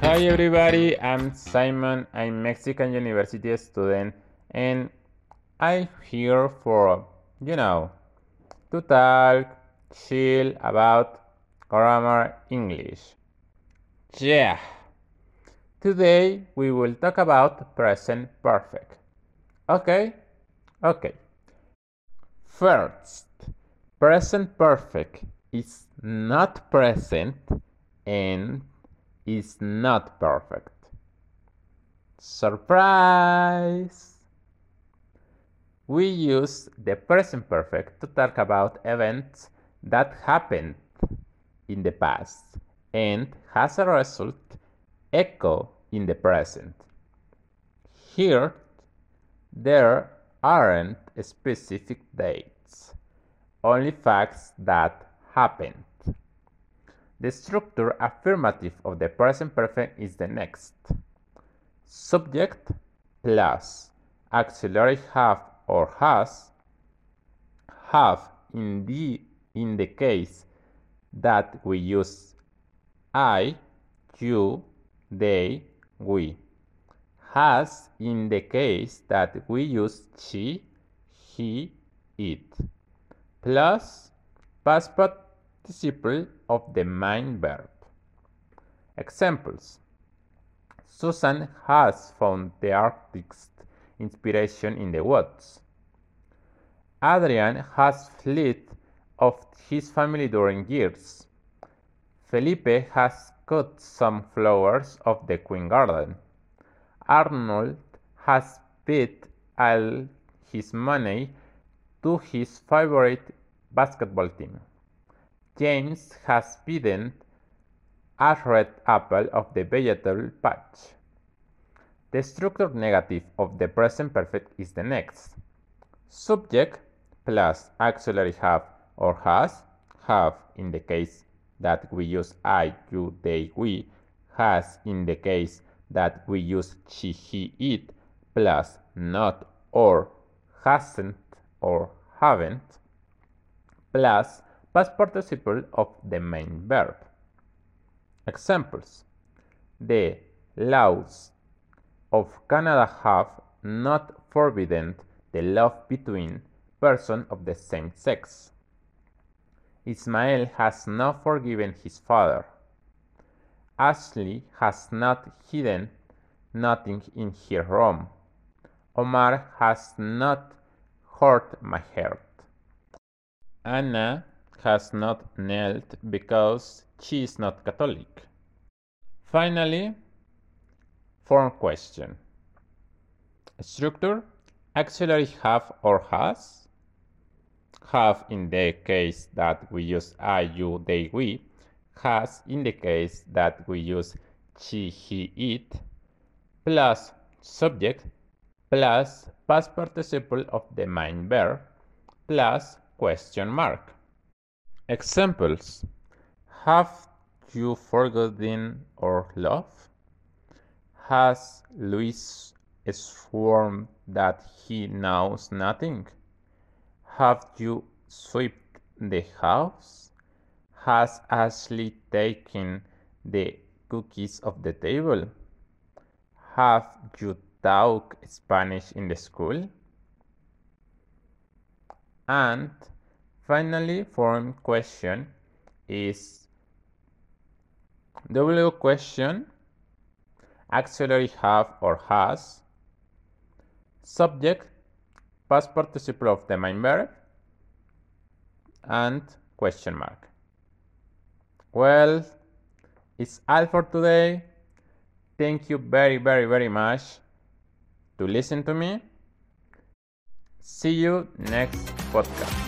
Hi everybody, I'm Simon. I'm Mexican University student and I'm here for, you know, to talk, chill about grammar English. Yeah. Today we will talk about present perfect. Okay? Okay. First, present perfect is not present and is not perfect. Surprise! We use the present perfect to talk about events that happened in the past and as a result echo in the present. Here, there aren't specific dates, only facts that happened. The structure affirmative of the present perfect is the next. Subject plus auxiliary have or has have in the in the case that we use I, you, they, we. Has in the case that we use she, he, it. Plus past participle of the main verb. Examples Susan has found the artist's inspiration in the woods. Adrian has fled of his family during years. Felipe has cut some flowers of the Queen Garden. Arnold has bet all his money to his favorite basketball team. James has bidden a red apple of the vegetable patch. The structure negative of the present perfect is the next. Subject plus auxiliary have or has, have in the case that we use I, you, they, we, has in the case that we use she, he, it, plus not or hasn't or haven't, plus past participle of the main verb. Examples The laws of Canada have not forbidden the love between persons of the same sex. Ismael has not forgiven his father. Ashley has not hidden nothing in her room. Omar has not hurt my heart. Anna has not knelt because she is not Catholic. Finally, form question. Structure auxiliary have or has. Have in the case that we use I, you, they, we. Has in the case that we use she, he, it. Plus subject plus past participle of the main verb plus question mark. Examples Have you forgotten our love? Has Luis sworn that he knows nothing? Have you swept the house? Has Ashley taken the cookies off the table? Have you taught Spanish in the school? And finally, form question is W question, actually have or has, subject, past participle of the main verb, and question mark. Well, it's all for today. Thank you very, very, very much to listen to me. See you next podcast.